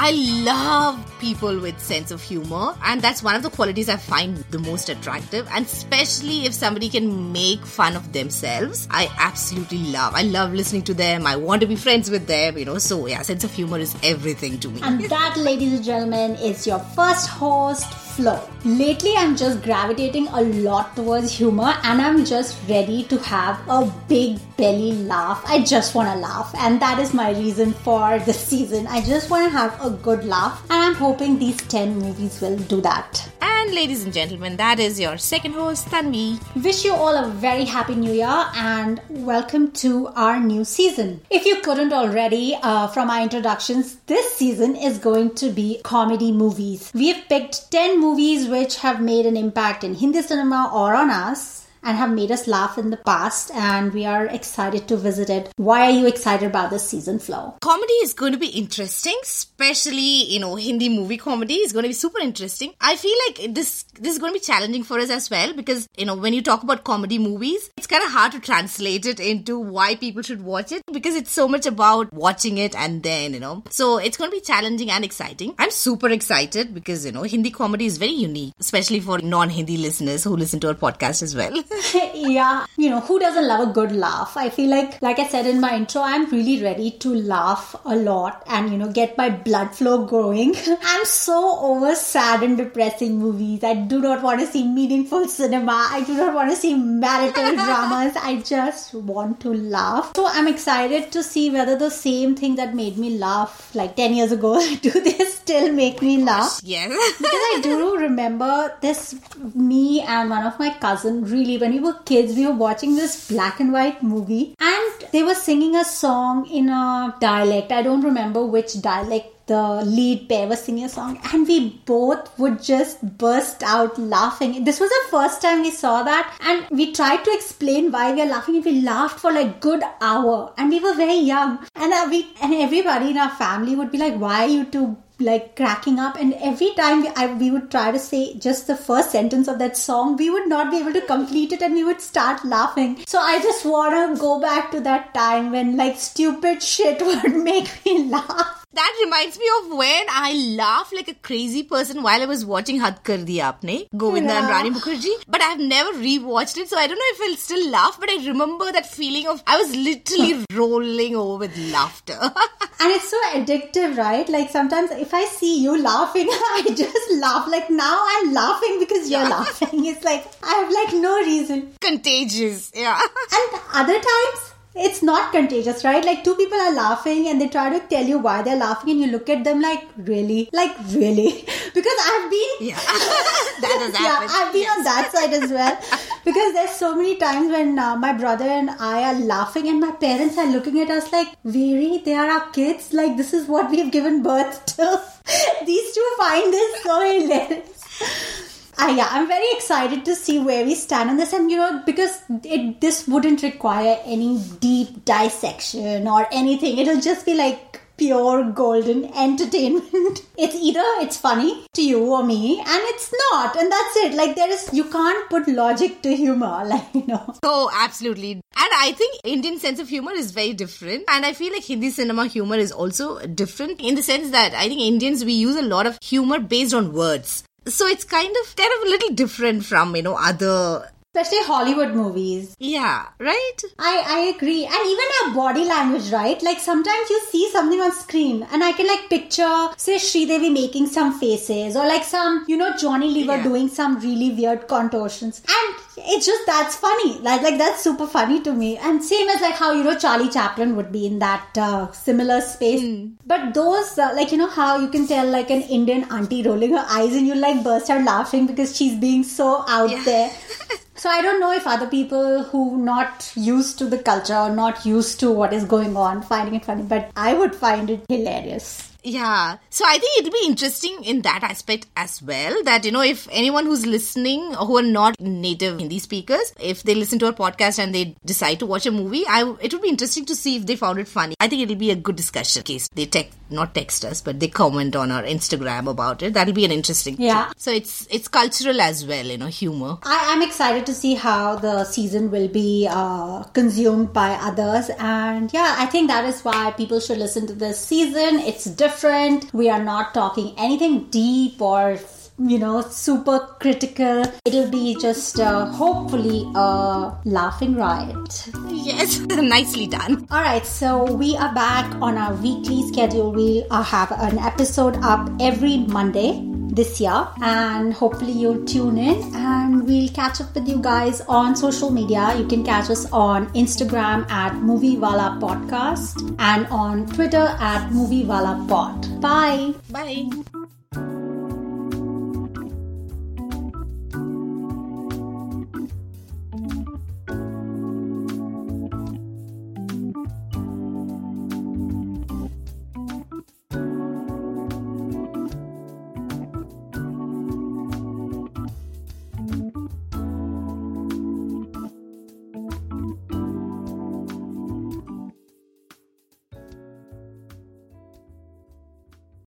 I love people with sense of humor, and that's one of the qualities I find the most attractive. And especially if somebody can make fun of themselves, I absolutely love. I love listening to them. I want to be friends with them, you know. So yeah, sense of humor is everything to me. And that, ladies and gentlemen, is your first host, Lately, I'm just gravitating a lot towards humor and I'm just ready to have a big belly laugh. I just want to laugh, and that is my reason for this season. I just want to have a good laugh, and I'm hoping these 10 movies will do that. And ladies and gentlemen, that is your second host, Tanvi. Wish you all a very happy new year and welcome to our new season. If you couldn't already uh, from our introductions, this season is going to be comedy movies. We have picked 10 movies which have made an impact in Hindi cinema or on us and have made us laugh in the past and we are excited to visit it. Why are you excited about this season flow Comedy is going to be interesting, especially, you know, Hindi movie comedy is going to be super interesting. I feel like this this is going to be challenging for us as well because, you know, when you talk about comedy movies, it's kind of hard to translate it into why people should watch it because it's so much about watching it and then, you know. So it's going to be challenging and exciting. I'm super excited because, you know, Hindi comedy is very unique, especially for non-Hindi listeners who listen to our podcast as well. yeah, you know, who doesn't love a good laugh? I feel like, like I said in my intro, I'm really ready to laugh a lot and, you know, get my blood flow going. I'm so over sad and depressing movies. I do not want to see meaningful cinema. I do not want to see marital dramas. I just want to laugh. So I'm excited to see whether the same thing that made me laugh like 10 years ago, do they still make me laugh? Yes. because I do remember this, me and one of my cousin really when we were kids, we were watching this black and white movie and they were singing a song in a dialect. I don't remember which dialect the lead pair was singing a song and we both would just burst out laughing. This was the first time we saw that and we tried to explain why we are laughing and we laughed for like good hour and we were very young and uh, we and everybody in our family would be like why you two like cracking up. And every time we, I, we would try to say just the first sentence of that song we would not be able to complete it and we would start laughing. So i just want to go back to that time when like stupid shit would make me laugh that reminds me of when I laughed like a crazy person while I was watching Had Kar Diya Aapne, Govinda yeah. and Rani Mukherjee. But I've never rewatched it, so I don't know if I'll still laugh. But I remember that feeling of I was literally rolling over with laughter. and it's so addictive, right? Like sometimes if I see you laughing, I just laugh. Like now I'm laughing because you're yeah. laughing. It's like I have like no reason. Contagious, yeah. and other times it's not contagious, right? Like two people are laughing and they try to tell you why they're laughing, and you look at them like, really? Like, really? because I've been. Yeah. that has happened. Yeah, I've been yes. on that side as well. because there's so many times when uh, my brother and I are laughing, and my parents are looking at us like, really? They are our kids? Like, this is what we've given birth to? These two find this so hilarious. Uh, yeah, I'm very excited to see where we stand on this, and you know, because it this wouldn't require any deep dissection or anything. It'll just be like pure golden entertainment. it's either it's funny to you or me, and it's not, and that's it. Like there is, you can't put logic to humor, like you know. Oh, absolutely. And I think Indian sense of humor is very different, and I feel like Hindi cinema humor is also different in the sense that I think Indians we use a lot of humor based on words. So it's kind of kind of a little different from, you know, other especially Hollywood movies. Yeah, right? I, I agree. And even our body language, right? Like sometimes you see something on screen and I can like picture, say, Sridevi making some faces or like some, you know, Johnny Lever yeah. doing some really weird contortions. And it's just that's funny. Like, like that's super funny to me. And same as like how, you know, Charlie Chaplin would be in that uh, similar space. Mm. But those, uh, like, you know, how you can tell like an Indian auntie rolling her eyes and you like burst out laughing because she's being so out yeah. there. So I don't know if other people who not used to the culture or not used to what is going on finding it funny, but I would find it hilarious. Yeah. So I think it'll be interesting in that aspect as well. That, you know, if anyone who's listening who are not native Hindi speakers, if they listen to our podcast and they decide to watch a movie, I it would be interesting to see if they found it funny. I think it'll be a good discussion case they text not text us, but they comment on our Instagram about it. That'll be an interesting Yeah. Thing. So it's it's cultural as well, you know, humor. I, am excited to see how the season will be uh, consumed by others. And yeah, I think that is why people should listen to this season. It's different different. We are not talking anything deep or you know, super critical. It'll be just uh, hopefully a laughing riot. Yes, nicely done. All right, so we are back on our weekly schedule. We have an episode up every Monday this year, and hopefully you'll tune in and we'll catch up with you guys on social media. You can catch us on Instagram at Moviewala Podcast and on Twitter at Moviewala Pod. Bye. Bye.